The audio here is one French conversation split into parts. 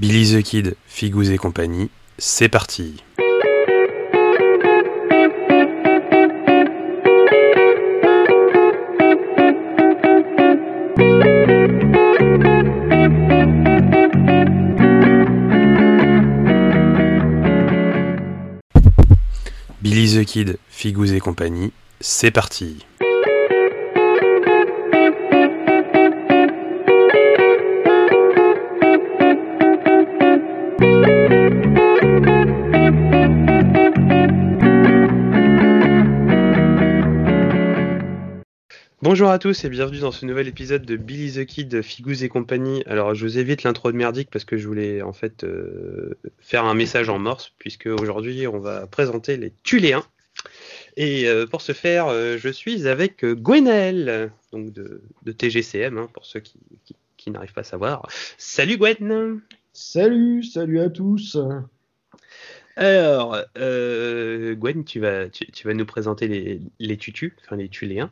Billy the Kid, Figous et compagnie, c'est parti. Billy the Kid, Figous et compagnie, c'est parti. Bonjour à tous et bienvenue dans ce nouvel épisode de Billy the Kid, Figous et compagnie. Alors je vous évite l'intro de merdique parce que je voulais en fait euh, faire un message en morse puisque aujourd'hui on va présenter les Tuléens. Et euh, pour ce faire, euh, je suis avec Gwenaël, donc de, TGCM hein, pour ceux qui, qui n'arrivent pas à savoir. Salut Gwen Salut, salut à tous alors, Gwen, tu vas, tu, vas nous présenter les, les tutus, enfin les tuléens.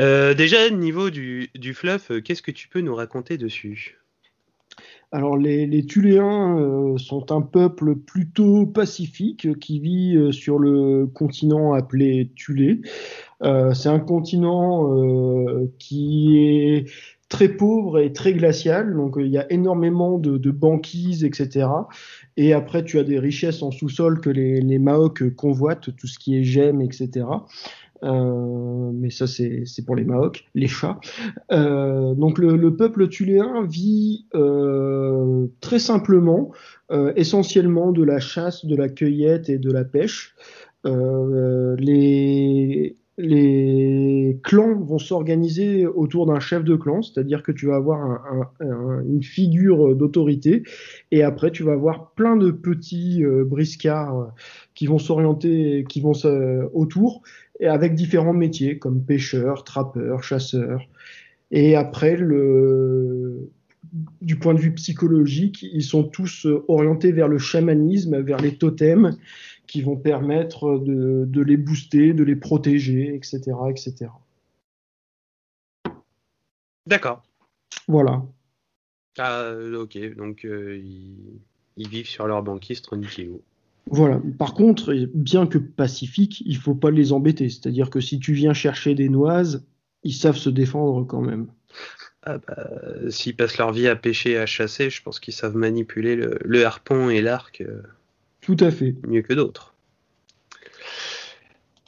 Euh, déjà, niveau du, du fluff, euh, qu'est-ce que tu peux nous raconter dessus? Alors les, les Tuléens euh, sont un peuple plutôt pacifique qui vit sur le continent appelé Tulé. c'est un continent qui est très pauvre et très glacial, donc il y a énormément de, banquises, etc. Et après, tu as des richesses en sous-sol que les, les convoitent, tout ce qui est gemmes, etc. Euh, mais ça, c'est pour les Maocs, les chats. Euh, donc, le, le, peuple tuléen vit euh, très simplement, essentiellement de la chasse, de la cueillette et de la pêche. Les, les clans vont s'organiser autour d'un chef de clan, c'est-à-dire que tu vas avoir une figure d'autorité, et après tu vas avoir plein de petits briscards qui vont s'orienter, qui vont autour, et avec différents métiers comme pêcheur, trappeur, chasseur. Et après, le, du point de vue psychologique, ils sont tous orientés vers le chamanisme, vers les totems qui vont permettre de, les booster, de les protéger, etc. etc. D'accord. Voilà. Ah, ok, donc euh, ils, vivent sur leur banquise tranquillou. Voilà. Par contre, bien que pacifiques, il faut pas les embêter. C'est-à-dire que si tu viens chercher des noises, ils savent se défendre quand même. Ah bah, s'ils passent leur vie à pêcher et à chasser, je pense qu'ils savent manipuler le, harpon et l'arc. Euh, tout à fait. Mieux que d'autres.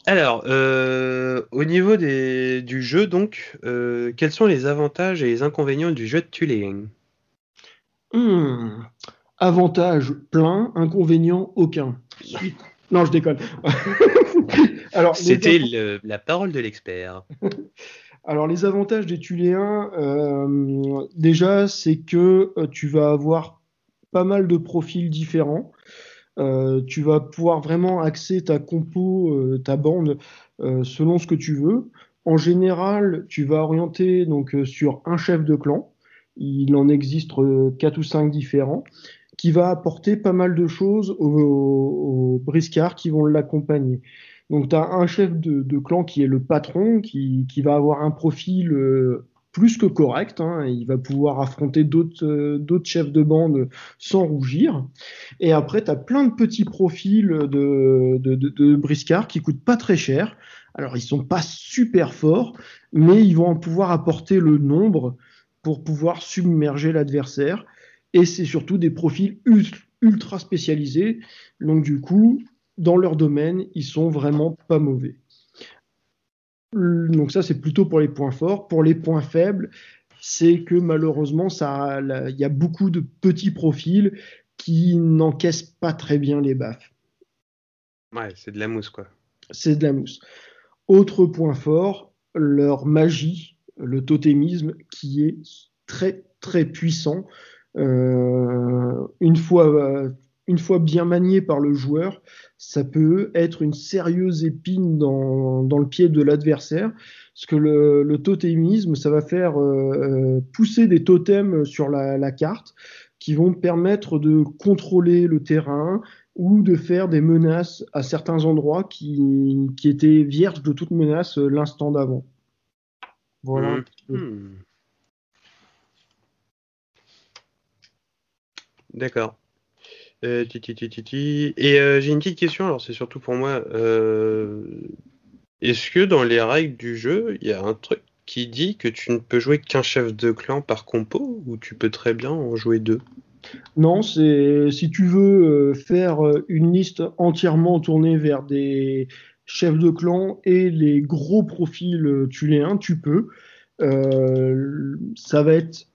Alors, euh, au niveau du jeu, donc, euh, quels sont les avantages et les inconvénients du jeu de Tuléen hmm. Avantage plein, inconvénient aucun. Non, je déconne. Alors, C'était la parole de l'expert. Alors, les avantages des Tuléens, euh, déjà, c'est que tu vas avoir pas mal de profils différents. Euh, tu vas pouvoir vraiment axer ta compo, euh, ta bande euh, selon ce que tu veux. En général, tu vas orienter donc sur un chef de clan. Il en existe quatre ou cinq différents qui va apporter pas mal de choses aux, briscards qui vont l'accompagner. Donc tu as un chef de, clan qui est le patron, qui, qui va avoir un profil plus que correct. Hein. Il va pouvoir affronter euh, d'autres chefs de bande sans rougir. Et après, tu as plein de petits profils de, de, de, briscards qui coûtent pas très cher. Alors, ils sont pas super forts, mais ils vont pouvoir apporter le nombre pour pouvoir submerger l'adversaire. Et c'est surtout des profils ultra spécialisés. Donc, du coup, dans leur domaine, ils sont vraiment pas mauvais. Donc ça, c'est plutôt pour les points forts. Pour les points faibles, c'est que malheureusement, il y a beaucoup de petits profils qui n'encaissent pas très bien les baffes. Ouais, c'est de la mousse, quoi. C'est de la mousse. Autre point fort, leur magie, le totémisme, qui est très très puissant. Euh, une fois une fois bien manié par le joueur, ça peut être une sérieuse épine dans, dans le pied de l'adversaire. Parce que le, le, totémisme, ça va faire euh, euh, pousser des totems sur la, la, carte qui vont permettre de contrôler le terrain ou de faire des menaces à certains endroits qui, qui étaient vierges de toute menace euh, l'instant d'avant. Voilà. D'accord. Euh. Et euh, j'ai une petite question, alors c'est surtout pour moi. euh, Est-ce que dans les règles du jeu, il y a un truc qui dit que tu ne peux jouer qu'un chef de clan par compo ou tu peux très bien en jouer deux? Non, c'est si tu veux faire une liste entièrement tournée vers des chefs de clan et les gros profils tuléens, tu peux. Ça va être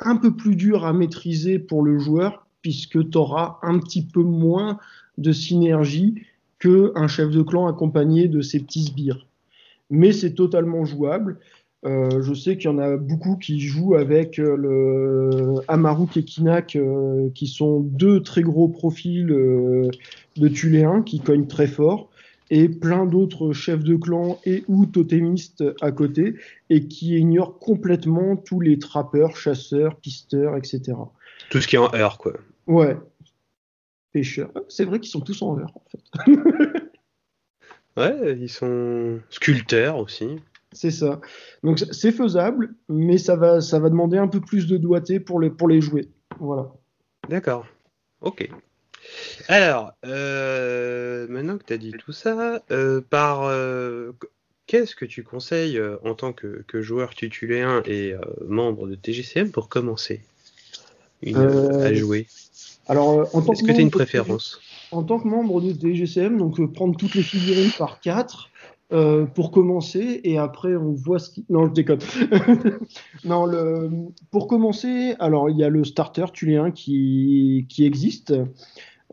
un peu plus dur à maîtriser pour le joueur puisque tu auras un petit peu moins de synergie qu'un chef de clan accompagné de ses petits sbires. Mais c'est totalement jouable. Euh, je sais qu'il y en a beaucoup qui jouent avec euh, le Amaruk et Kinak, euh, qui sont deux très gros profils euh, de Tuléens qui cognent très fort, et plein d'autres chefs de clan et ou totémistes à côté, et qui ignorent complètement tous les trappeurs, chasseurs, pisteurs, etc. Tout ce qui est en heure, quoi. Ouais. Pêcheurs. C'est vrai qu'ils sont tous en heure, en fait. Ouais, ils sont sculpteurs aussi. C'est ça. Donc c'est faisable, mais ça va, ça va demander un peu plus de doigté pour les, pour les jouer. Voilà. D'accord. Ok. Alors, euh, maintenant que tu as dit tout ça, euh, par euh, qu'est-ce que tu conseilles en tant que, que joueur tituléen et membre de TGCM pour commencer? Une- à jouer. Alors, en tant Est-ce que que tu as une préférence? En tant que membre de DGCM, donc prendre toutes les figurines par quatre euh, pour commencer, et après on voit ce qui. Non, je déconne. non, le... pour commencer, alors il y a le starter tuléen qui, qui existe.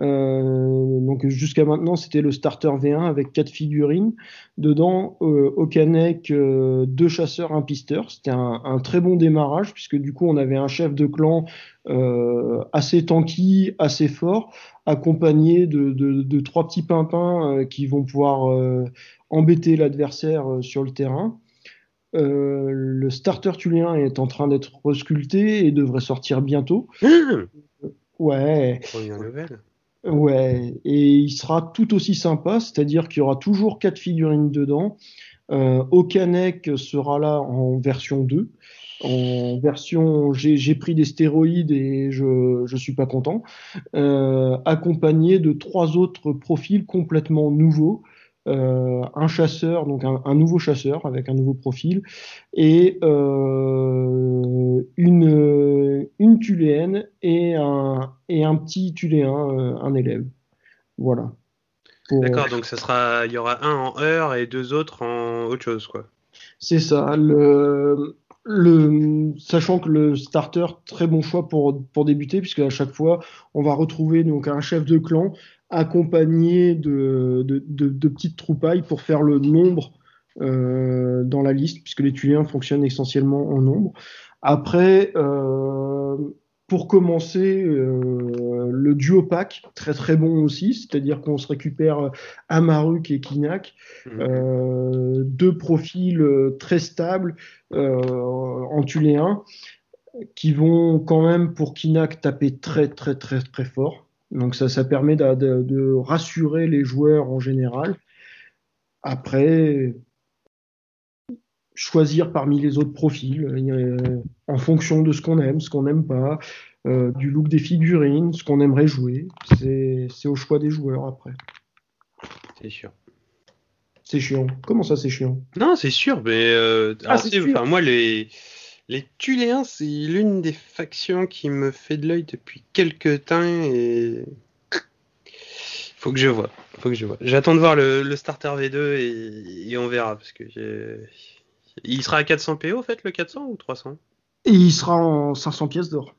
Euh, donc jusqu'à maintenant, c'était le starter V1 avec quatre figurines. Dedans, euh, Okanek, euh, deux chasseurs, un pisteur. C'était un, un très bon démarrage puisque du coup, on avait un chef de clan euh, assez tanky, assez fort, accompagné de, de, de trois petits pimpins qui vont pouvoir embêter l'adversaire sur le terrain. Le starter tuléen est en train d'être resculpté et devrait sortir bientôt. Hum, Ouais, Première nouvelle. Ouais, et il sera tout aussi sympa, c'est-à-dire qu'il y aura toujours quatre figurines dedans. Euh, Okanek sera là en version 2. En version j'ai pris des stéroïdes et je je suis pas content. Euh, accompagné de trois autres profils complètement nouveaux. Euh, un chasseur, donc un, un nouveau chasseur avec un nouveau profil, et euh, une, une tuléenne et un, et un petit tuléen, euh, un élève. Voilà. D'accord, donc ça sera, il y aura un en heure et deux autres en autre chose, quoi. C'est ça. Le, le, sachant que le starter, très bon choix pour, pour débuter, puisque à chaque fois, on va retrouver donc un chef de clan accompagné de, de, de- de petites troupailles pour faire le nombre euh, dans la liste, puisque les tuléens fonctionnent essentiellement en nombre. Après, euh, pour commencer, euh, le duo pack, très très bon aussi, c'est-à-dire qu'on se récupère Amaruk et Kinak. Mhm. Deux profils très stables en tuléen qui vont quand même pour Kinak taper très très très très fort. Donc ça, ça permet de, de- de rassurer les joueurs en général. Après, choisir parmi les autres profils euh, en fonction de ce qu'on aime, ce qu'on n'aime pas, euh, du look des figurines, ce qu'on aimerait jouer. C'est c'est au choix des joueurs après. C'est sûr. C'est chiant. Comment ça, c'est chiant? Non, c'est sûr, mais euh, Ah, alors, sûr. enfin, moi, les, les Tuléens, c'est l'une des factions qui me fait de l'œil depuis quelques temps et faut que je vois. Faut que je vois. J'attends de voir le, le starter V2 et, et on verra parce que il sera à 400 PO en fait, le 400 ou 300 Et il sera en 500 pièces d'or.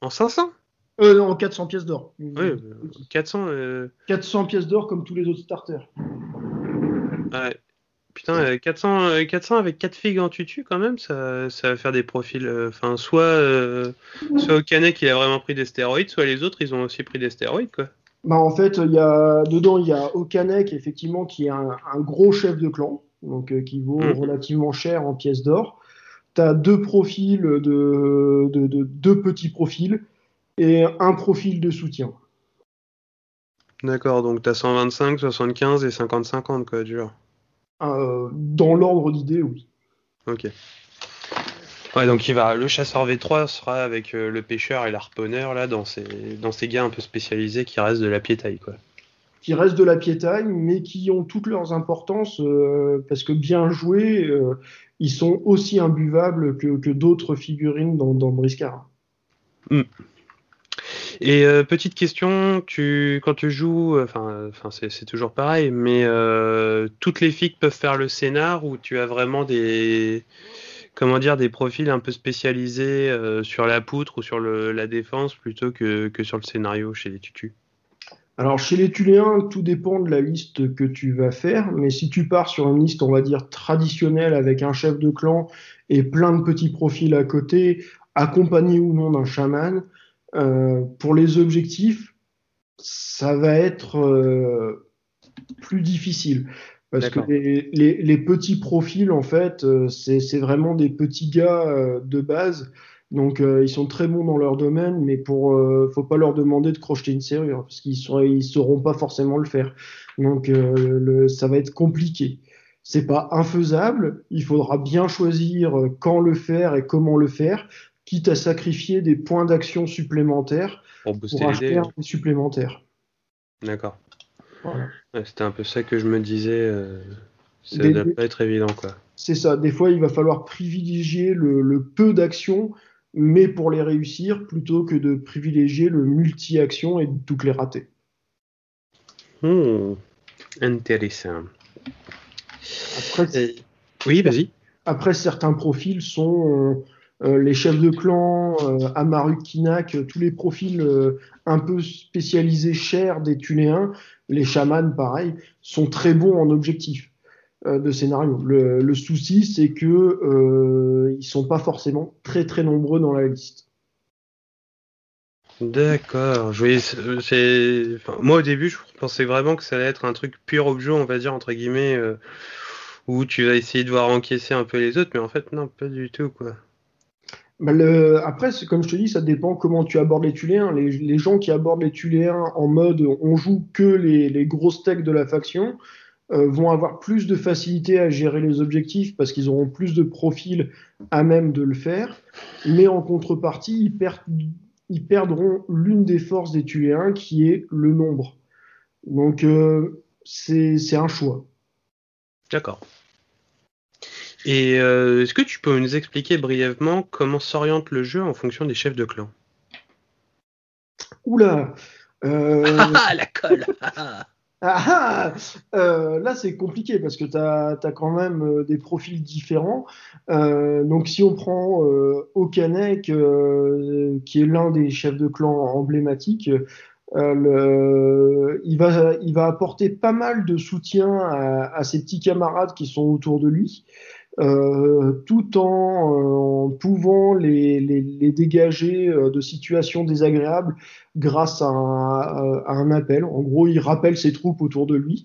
En 500 Euh, non, en 400 pièces d'or. Oui, euh, 400. euh, 400 pièces d'or comme tous les autres starters. ouais. Putain, euh, 400, euh, 400 avec 4 figues en tutu quand même, ça, ça va faire des profils. euh, Enfin, soit, euh, soit Okanek il a vraiment pris des stéroïdes, soit les autres ils ont aussi pris des stéroïdes quoi. Bah, en fait, il y a, dedans, il y a Okanek, effectivement, qui est un, un gros chef de clan, donc euh, qui vaut Mhm. relativement cher en pièces d'or. Tu as deux profils de, de, de- deux petits profils et un profil de soutien. D'accord, donc t'as 125, 75 et 50-50 quoi, dur. Euh, dans l'ordre d'idée, oui. Ok. Ouais, donc il va, le chasseur V3 sera avec euh, le pêcheur et l'arponneur là dans ces, dans ces gars un peu spécialisés qui restent de la piétaille quoi. Qui restent de la piétaille, mais qui ont toutes leurs importances euh, parce que bien joués, euh, ils sont aussi imbuvables que, que d'autres figurines dans, dans Briscard. Mm. Et euh, petite question, quand tu joues, enfin, enfin c'est toujours pareil, mais euh, toutes les filles peuvent faire le scénar ou tu as vraiment des, comment dire, des profils un peu spécialisés euh, sur la poutre ou sur la défense plutôt que, que sur le scénario chez les tutus? Alors chez les Tuléens, tout dépend de la liste que tu vas faire, mais si tu pars sur une liste, on va dire traditionnelle avec un chef de clan et plein de petits profils à côté, accompagné ou non d'un chaman, euh, pour les objectifs, ça va être euh, plus difficile. Parce que les, les, les, petits profils, en fait, euh, c'est vraiment des petits gars de base. Donc, euh, ils sont très bons dans leur domaine, mais pour, euh, faut pas leur demander de crocheter une serrure, parce qu'ils ne sauront pas forcément le faire. Donc, le, ça va être compliqué. C'est pas infaisable. Il faudra bien choisir quand le faire et comment le faire quitte à sacrifier des points d'action supplémentaires pour, pour acheter un supplémentaire. D'accord. Voilà. Ouais, C'était un peu ça que je me disais. Euh, ça ne doit pas être évident, quoi. C'est ça. Des fois, il va falloir privilégier le, le peu d'actions, mais pour les réussir, plutôt que de privilégier le multi-action et de toutes les rater. Hmm. Intéressant. Après, Et... Oui, vas-y. Après, certains profils sont euh, les chefs de clan, euh, Amaruk Kinak, euh, tous les profils euh, un peu spécialisés chers des Tuléens, les chamans, pareil, sont très bons en objectif euh, de scénario. Le, souci, c'est que euh, ils sont pas forcément très très nombreux dans la liste. D'accord. Moi au début, je pensais vraiment que ça allait être un truc pur objet, on va dire entre guillemets, euh, où tu vas essayer de voir encaisser un peu les autres, mais en fait non, pas du tout quoi. Bah le, après, comme je te dis, ça dépend comment tu abordes les Tuléens. Les, les gens qui abordent les Tuléens en mode on joue que les, les gros steaks de la faction euh, vont avoir plus de facilité à gérer les objectifs parce qu'ils auront plus de profils à même de le faire. Mais en contrepartie, ils, perdent, ils perdront l'une des forces des Tuléens qui est le nombre. Donc euh, c'est un choix. D'accord. Et euh, est-ce que tu peux nous expliquer brièvement comment s'oriente le jeu en fonction des chefs de clan? Oula euh... Ah, la colle ah, ah euh, Là, c'est compliqué parce que tu as, as, quand même euh, des profils différents. Euh, donc, si on prend Okanek, qui est l'un des chefs de clan emblématiques, le, il, va, il va apporter pas mal de soutien à, à ses petits camarades qui sont autour de lui. Euh, tout en, en pouvant les, les, les, dégager euh, de situations désagréables grâce à un, à un, appel. En gros, il rappelle ses troupes autour de lui.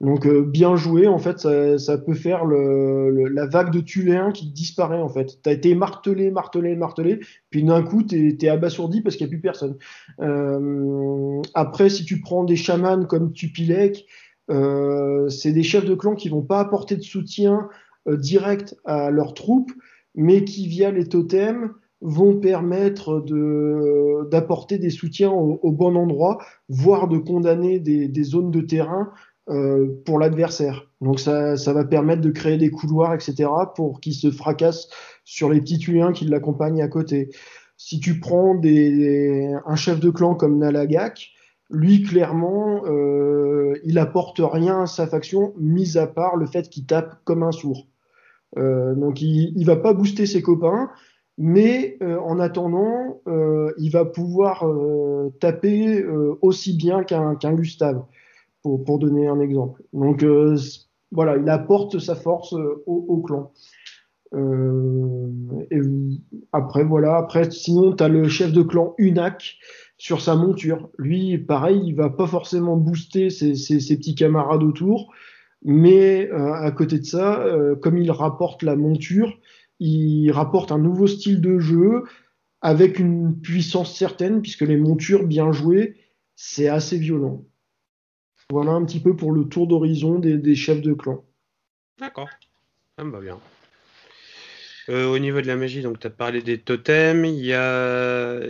Donc euh, bien joué, en fait, ça, ça peut faire le, le, la vague de Tuléens qui disparaît en fait. T'as été martelé, martelé, martelé, puis d'un coup t'es es abasourdi parce qu'il n'y a plus personne. Euh, après, si tu prends des chamans comme Tupilek, euh, c'est des chefs de clan qui vont pas apporter de soutien euh, direct à leurs troupes, mais qui, via les totems, vont permettre d'apporter de, des soutiens au, bon endroit, voire de condamner des, zones de terrain euh, pour l'adversaire. Donc ça, va permettre de créer des couloirs, etc., pour qu'il se fracasse sur les petits tuliens qui l'accompagnent à côté. Si tu prends un chef de clan comme Nalagak, lui, clairement, euh, il apporte rien à sa faction, mis à part le fait qu'il tape comme un sourd. Euh, donc, il, il va pas booster ses copains, mais euh, en attendant, euh, il va pouvoir euh, taper aussi bien qu'un qu Gustave, pour, pour, donner un exemple. Donc, voilà, il apporte sa force au, au, clan. et après, voilà, après, sinon, tu as le chef de clan Unak sur sa monture. Lui, pareil, il va pas forcément booster ses, ses, ses petits camarades autour, mais euh, à côté de ça, euh, comme il rapporte la monture, il rapporte un nouveau style de jeu avec une puissance certaine, puisque les montures bien jouées, c'est assez violent. Voilà un petit peu pour le tour d'horizon des, chefs de clan. D'accord, ça me va bien. Euh, au niveau de la magie, donc tu as parlé des totems, il y a.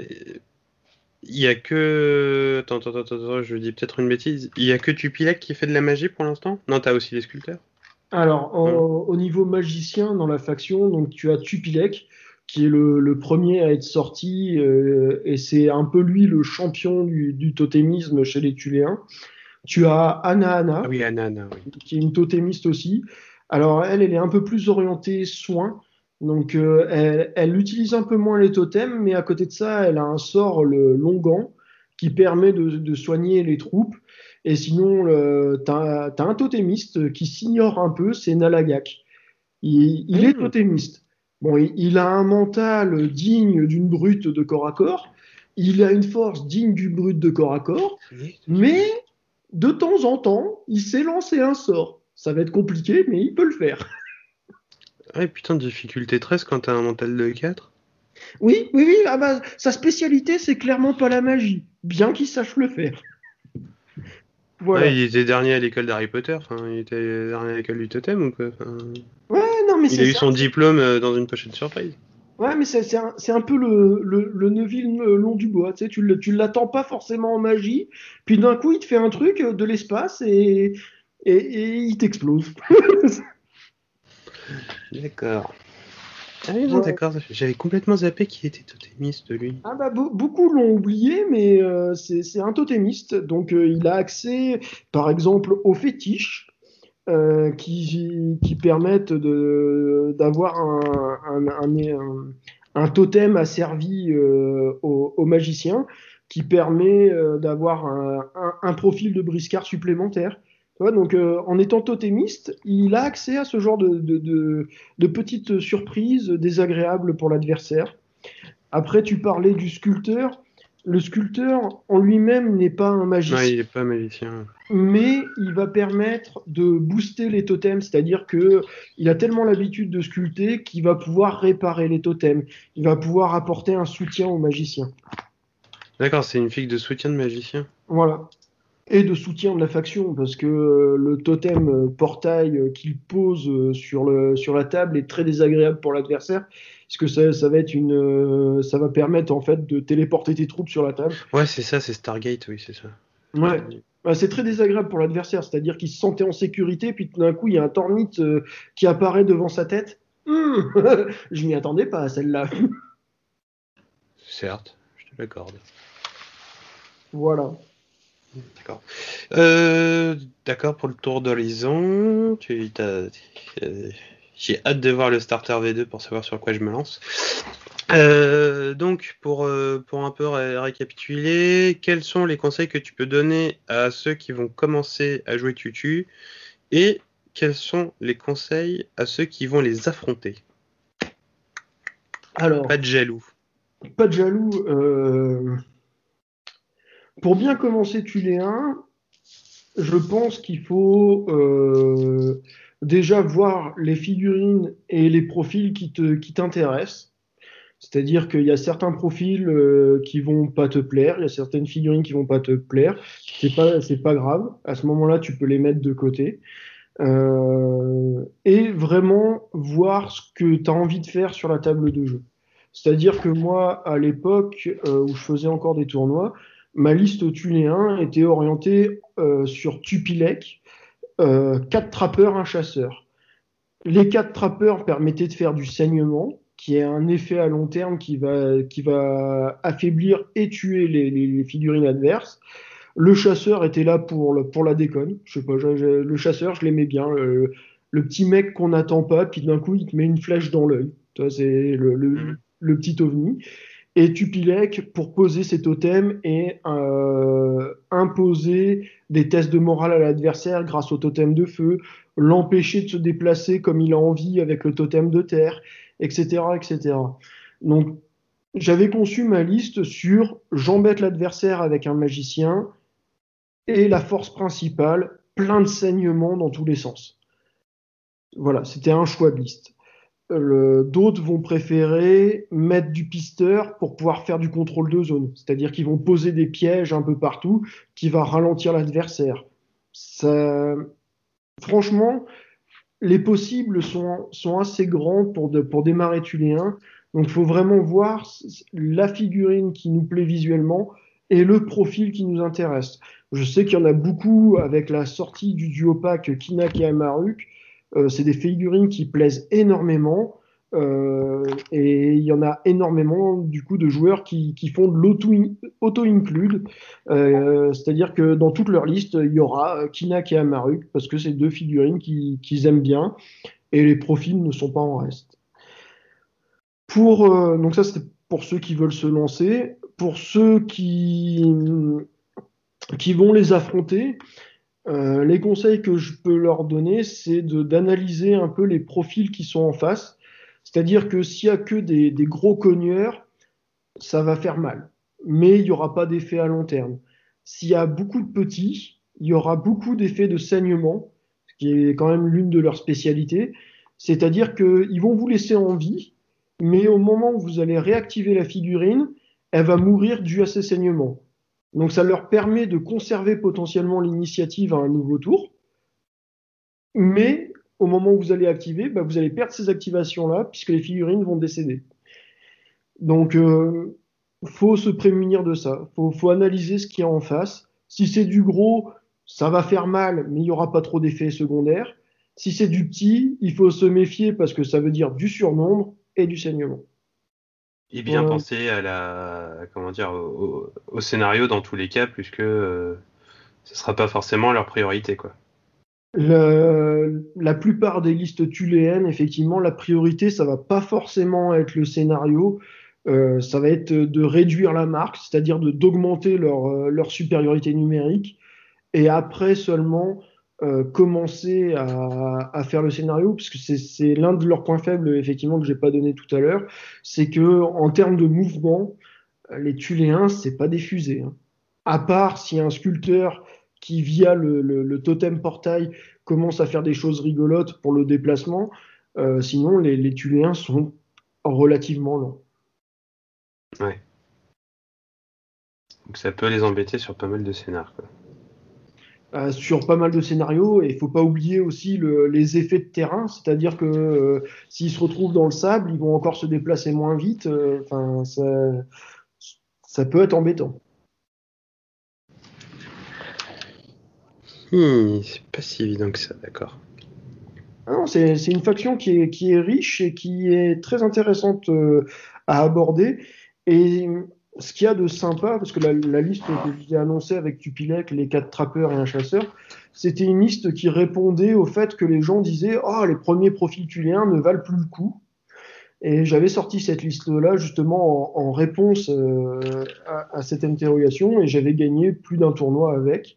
Il y a que. Attends, attends, attends, je dis peut-être une bêtise. Il y a que Tupilek qui fait de la magie pour l'instant? Non, tu as aussi les sculpteurs? Alors, au niveau magicien, dans la faction, donc tu as Tupilek, qui est le, premier à être sorti, euh, et c'est un peu lui le champion du, totémisme chez les Tuléens. Tu as Anna Anna, ah oui, Anna, Anna qui est une totémiste aussi. Alors elle, elle est un peu plus orientée soins, donc euh, elle, elle, utilise un peu moins les totems, mais à côté de ça, elle a un sort, le longan, qui permet de, de soigner les troupes. Et sinon, tu as, un totémiste qui s'ignore un peu, c'est Nalagak. Il, il est hmm. totémiste. Bon, il, a un mental digne d'une brute de corps à corps. Il a une force digne du brute de corps à corps. Mais de temps en temps, il sait lancer un sort. Ça va être compliqué, mais il peut le faire. Ah, putain, difficulté 13 quand t'as un mental de 4 Oui, oui, oui. Ah bah, sa spécialité, c'est clairement pas la magie, bien qu'il sache le faire. Voilà. il était dernier à l'école d'Harry Potter, enfin, il était dernier à l'école du totem ou quoi Ouais, non, mais Il a eu son diplôme euh, dans une pochette surprise. Ouais, mais c'est un, un, peu le, le, le Neville long du bois. Tu sais, tu, tu l'attends pas forcément en magie, puis d'un coup, il te fait un truc de l'espace et, et, et il t'explose. D'accord. Ah oui, d'accord. J'avais complètement zappé qu'il était totémiste, lui. Ah bah, beaucoup l'ont oublié, mais euh, c'est un totémiste. Donc, euh, il a accès, par exemple, aux fétiches. Euh, qui, qui, permettent d'avoir un, un, un, totem asservi aux, aux, magiciens qui permet d'avoir un, profil de briscard supplémentaire donc, euh, en étant totémiste, il a accès à ce genre de, petites surprises désagréables pour l'adversaire. Après, tu parlais du sculpteur. Le sculpteur en lui-même n'est pas un magicien. Il n'est pas magicien. Mais il va permettre de booster les totems, c'est-à-dire que il a tellement l'habitude de sculpter qu'il va pouvoir réparer les totems. Il va pouvoir apporter un soutien aux magiciens. D'accord, c'est une figue de soutien de magicien. Voilà et de soutien de la faction, parce que euh, le totem euh, portail euh, qu'il pose sur, le, sur la table est très désagréable pour l'adversaire, puisque ça, ça va être une, ça va permettre en fait de téléporter tes troupes sur la table. Ouais, c'est ça, c'est Stargate, oui, c'est ça. Ouais. Bah, c'est très désagréable pour l'adversaire, c'est-à-dire qu'il se sentait en sécurité, puis tout d'un coup, il y a un tornite qui apparaît devant sa tête. Hum, je m'y attendais pas à celle-là. Certes, je te l'accorde. Voilà. D'accord. Euh, d'accord pour le tour d'horizon. J'ai hâte de voir le starter V2 pour savoir sur quoi je me lance. Euh, donc, pour, euh, pour un peu récapituler, quels sont les conseils que tu peux donner à ceux qui vont commencer à jouer Tutu et quels sont les conseils à ceux qui vont les affronter? Alors, pas de jaloux. Pas de jaloux. Pour bien commencer Tuléen, je pense qu'il faut euh, déjà voir les figurines et les profils qui t'intéressent. C'est-à-dire qu'il y a certains profils euh, qui vont pas te plaire, il y a certaines figurines qui vont pas te plaire. C'est pas, c'est pas grave. À ce moment-là, tu peux les mettre de côté. Euh, et vraiment voir ce que tu as envie de faire sur la table de jeu. C'est-à-dire que moi, à l'époque où je faisais encore des tournois, ma liste tuléen était orientée euh, sur Tupilek, euh, quatre trappeurs, un chasseur. Les quatre trappeurs permettaient de faire du saignement, qui est un effet à long terme qui va, qui va affaiblir et tuer les, figurines adverses. Le chasseur était là pour, pour la déconne. Je sais pas, le chasseur, je l'aimais bien. Le, petit mec qu'on n'attend pas, puis d'un coup, il te met une flèche dans l'œil. C'est le, le, le, petit ovni et Tupilek pour poser ses totems et euh, imposer des tests de morale à l'adversaire grâce au totem de feu, l'empêcher de se déplacer comme il a envie avec le totem de terre, etc. etc. Donc j'avais conçu ma liste sur j'embête l'adversaire avec un magicien et la force principale, plein de saignements dans tous les sens. Voilà, c'était un choix de liste. D'autres vont préférer mettre du pisteur pour pouvoir faire du contrôle de zone, c'est-à-dire qu'ils vont poser des pièges un peu partout qui va ralentir l'adversaire. Franchement, les possibles sont, assez grands pour, pour démarrer Tuléen. Donc il faut vraiment voir la figurine qui nous plaît visuellement et le profil qui nous intéresse. Je sais qu'il y en a beaucoup avec la sortie du duo pack Kinak et Amaruk. Euh, c'est des figurines qui plaisent énormément. Euh, et il y en a énormément du coup de joueurs qui, qui font de l'auto-include, euh, c'est-à-dire que dans toute leur liste, il y aura Kinak et Amaruk parce que c'est deux figurines qu'ils qui aiment bien et les profils ne sont pas en reste. Pour, euh, donc ça c'était pour ceux qui veulent se lancer. Pour ceux qui, qui vont les affronter, euh, les conseils que je peux leur donner, c'est d'analyser un peu les profils qui sont en face c'est-à-dire que s'il n'y a que des, gros cogneurs, ça va faire mal. Mais il n'y aura pas d'effet à long terme. S'il y a beaucoup de petits, il y aura beaucoup d'effets de saignement, ce qui est quand même l'une de leurs spécialités. C'est-à-dire qu'ils vont vous laisser en vie, mais au moment où vous allez réactiver la figurine, elle va mourir dû à ces saignements. Donc ça leur permet de conserver potentiellement l'initiative à un nouveau tour, mais au moment où vous allez activer, bah, vous allez perdre ces activations-là, puisque les figurines vont décéder. Donc, euh, faut se prémunir de ça. Faut, faut analyser ce qu'il y a en face. Si c'est du gros, ça va faire mal, mais il n'y aura pas trop d'effets secondaires. Si c'est du petit, il faut se méfier parce que ça veut dire du surnombre et du saignement. Et bien penser à la, comment dire, au, scénario dans tous les cas, puisque euh, ce ne sera pas forcément leur priorité, quoi. Le, la plupart des listes tuléennes, effectivement, la priorité, ça va pas forcément être le scénario, euh, ça va être de réduire la marque, c'est-à-dire de d'augmenter leur, euh, leur supériorité numérique, et après seulement euh, commencer à, faire le scénario, parce que c'est l'un de leurs points faibles, effectivement, que j'ai pas donné tout à l'heure, c'est que en termes de mouvement, les tuléens, c'est pas des fusées. Hein. À part si un sculpteur qui, via le, totem portail, commence à faire des choses rigolotes pour le déplacement. Euh, sinon, les, les Tuléens sont relativement lents. Ouais. Donc ça peut les embêter sur pas mal de scénarios. Euh, sur pas mal de scénarios, et il faut pas oublier aussi les effets de terrain, c'est-à-dire que euh, s'ils se retrouvent dans le sable, ils vont encore se déplacer moins vite. Enfin, ça peut être embêtant. Hmm, c'est pas si évident que ça, d'accord. Ah c'est une faction qui est, qui est, riche et qui est très intéressante euh, à aborder. Et ce qu'il y a de sympa, parce que la, liste que j'ai annoncée avec Tupilec, les quatre trappeurs et un chasseur, c'était une liste qui répondait au fait que les gens disaient Oh, les premiers profils tuléens ne valent plus le coup. Et j'avais sorti cette liste-là justement en, réponse euh, à, à, cette interrogation et j'avais gagné plus d'un tournoi avec.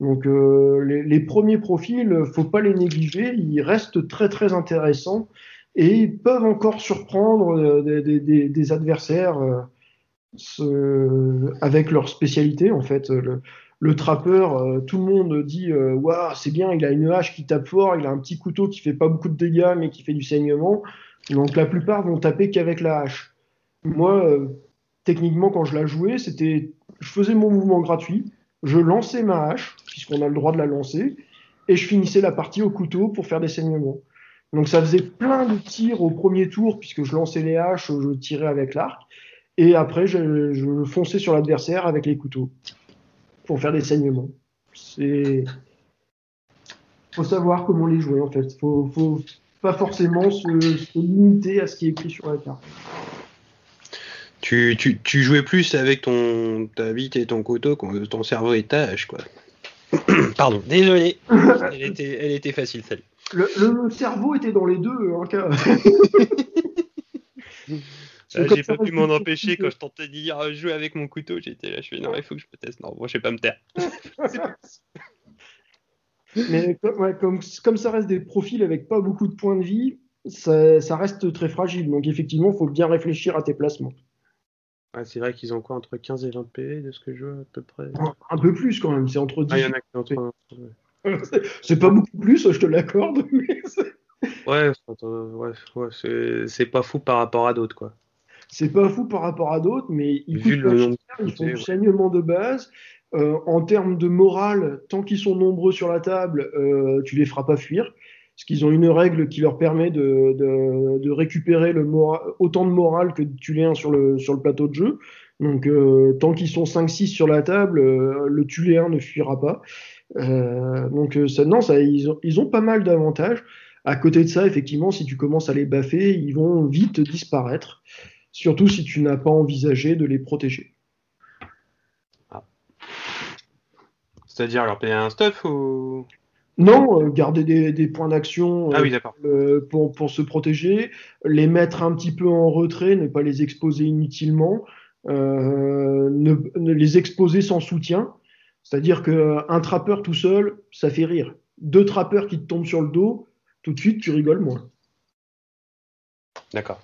Donc euh, les, premiers profils, faut pas les négliger, ils restent très très intéressants et ils peuvent encore surprendre euh, des, adversaires euh, avec leur spécialité en fait. Le, trappeur, tout le monde dit waouh c'est bien, il a une hache qui tape fort, il a un petit couteau qui fait pas beaucoup de dégâts mais qui fait du saignement. Donc la plupart vont taper qu'avec la hache. Moi, techniquement quand je la jouais, c'était, je faisais mon mouvement gratuit je lançais ma hache, puisqu'on a le droit de la lancer, et je finissais la partie au couteau pour faire des saignements. Donc ça faisait plein de tirs au premier tour, puisque je lançais les haches, je tirais avec l'arc, et après je, je fonçais sur l'adversaire avec les couteaux pour faire des saignements. C'est faut savoir comment les jouer en fait. Faut, faut pas forcément se, se limiter à ce qui est écrit sur la carte. Tu, tu, tu, jouais plus avec ton ta bite et ton couteau que ton cerveau et ta hache, quoi. Pardon, désolé. elle, était, elle était facile, celle le, le, cerveau était dans les deux. Hein, j'ai pas pu m'en empêcher quand je tentais de dire euh, jouer avec mon couteau. J'étais là, je fais non, il faut que je me teste. Non, moi je vais pas me taire. Mais ouais, comme, comme ça reste des profils avec pas beaucoup de points de vie, ça, ça reste très fragile. Donc effectivement, il faut bien réfléchir à tes placements c'est vrai qu'ils ont quoi entre 15 et 20 PV de ce que je vois à peu près? Un peu plus quand même, c'est entre 10 ah, y en a qui entre... C'est pas beaucoup plus, je te l'accorde. Mais ouais, ouais, ouais c'est pas fou par rapport à d'autres quoi. C'est pas fou par rapport à d'autres, mais ils, le ils font du saignement de base. Euh, en termes de morale, tant qu'ils sont nombreux sur la table, euh, tu les feras pas fuir. parce qu'ils ont une règle qui leur permet de, de, récupérer le autant de morale que de Tuléen sur le, sur le plateau de jeu. Donc, euh, tant qu'ils sont 5-6 sur la table, euh, le Tuléen ne fuira pas. Euh, donc, ça, non, ça, ils, ont, ils ont pas mal d'avantages. À côté de ça, effectivement, si tu commences à les baffer, ils vont vite disparaître. Surtout si tu n'as pas envisagé de les protéger. Ah. C'est-à-dire leur payer un stuff ou? Non, euh, garder des, points d'action ah euh, pour, pour, se protéger, les mettre un petit peu en retrait, ne pas les exposer inutilement, euh, ne, les exposer sans soutien. C'est-à-dire qu'un trappeur tout seul, ça fait rire. Deux trappeurs qui te tombent sur le dos, tout de suite, tu rigoles moins. D'accord.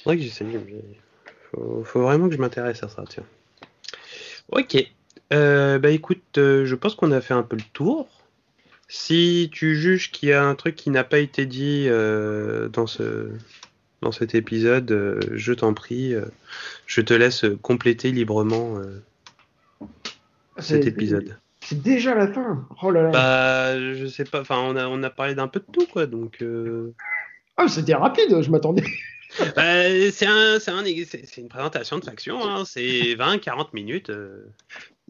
C'est vrai que j'essaie. Faut, faut vraiment que je m'intéresse à ça, tiens. Ok. bah écoute, je pense qu'on a fait un peu le tour. Si tu juges qu'il y a un truc qui n'a pas été dit euh, dans, ce, dans cet épisode, euh, je t'en prie, euh, je te laisse compléter librement cet épisode. C'est déjà la fin. Oh là là. Bah, je sais pas. Enfin, on a, on a parlé d'un peu de tout, quoi. Donc. Ah, c'était rapide. Je m'attendais. Bah, c'est un, un, une présentation de faction. Hein. C'est 20-40 minutes.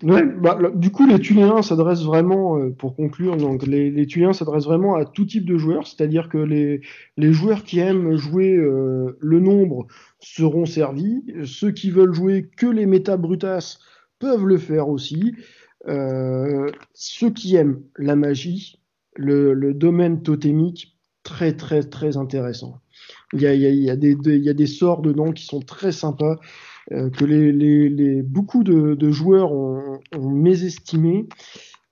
Ouais, bah, du coup, les Tuléens s'adressent vraiment, euh, pour conclure, donc les, les s'adressent vraiment à tout type de joueurs, c'est-à-dire que les, joueurs qui aiment jouer euh, le nombre seront servis, ceux qui veulent jouer que les méta brutas peuvent le faire aussi, euh, ceux qui aiment la magie, le, le, domaine totémique, très très très intéressant. Il y a, des, y sorts dedans qui sont très sympas. Euh, que beaucoup de, joueurs ont, mésestimé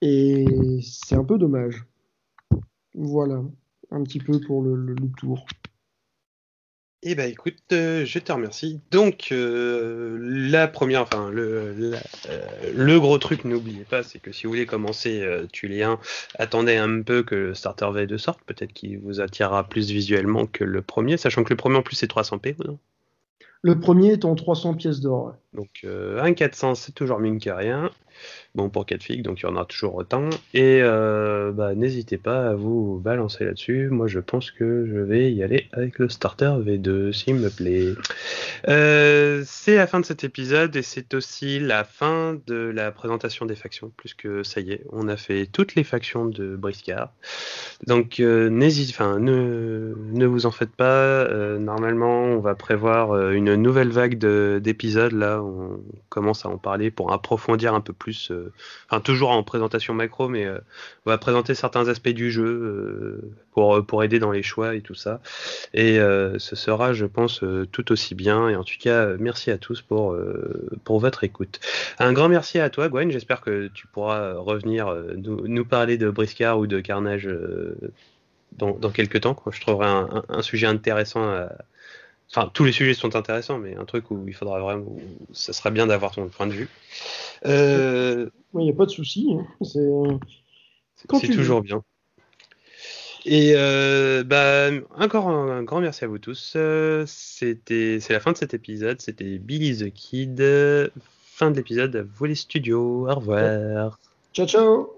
et c'est un peu dommage. Voilà, un petit peu pour le, tour. Eh ben écoute, euh, je te remercie. Donc euh, la première, enfin le, le gros truc, n'oubliez pas, c'est que si vous voulez commencer Tuléen, attendez un peu que le starter veille de sorte, peut-être qu'il vous attirera plus visuellement que le premier, sachant que le premier en plus c'est 300p, non? Le premier est en 300 pièces d'or. Donc euh, un 400, c'est toujours mieux que rien. Pour 4 figues, donc il y en a toujours autant. Et euh, bah, n'hésitez pas à vous balancer là-dessus. Moi, je pense que je vais y aller avec le starter V2, s'il me plaît. Euh, c'est la fin de cet épisode et c'est aussi la fin de la présentation des factions, puisque ça y est, on a fait toutes les factions de Briscard. Donc, euh, n'hésitez, enfin, ne, ne, vous en faites pas. normalement, on va prévoir une nouvelle vague d'épisodes. Là, on commence à en parler pour approfondir un peu plus euh, enfin toujours en présentation macro, mais euh, on va présenter certains aspects du jeu euh, pour, pour aider dans les choix et tout ça. Et ce sera, je pense, tout aussi bien. Et en tout cas, merci à tous pour, pour votre écoute. Un grand merci à toi, Gwen. J'espère que tu pourras revenir nous, parler de Briscard ou de Carnage dans, dans quelques temps. Je trouverai un, un, sujet intéressant à, Enfin, tous les sujets sont intéressants, mais un truc où il faudra vraiment. ça serait bien d'avoir ton point de vue. Euh... Il n'y a pas de souci. Hein. C'est toujours bien. Et euh, bah, encore un, grand merci à vous tous. Euh, c'était, c'est la fin de cet épisode. C'était Billy the Kid. Fin de l'épisode. Vous les studios. Au revoir. Ciao, ciao.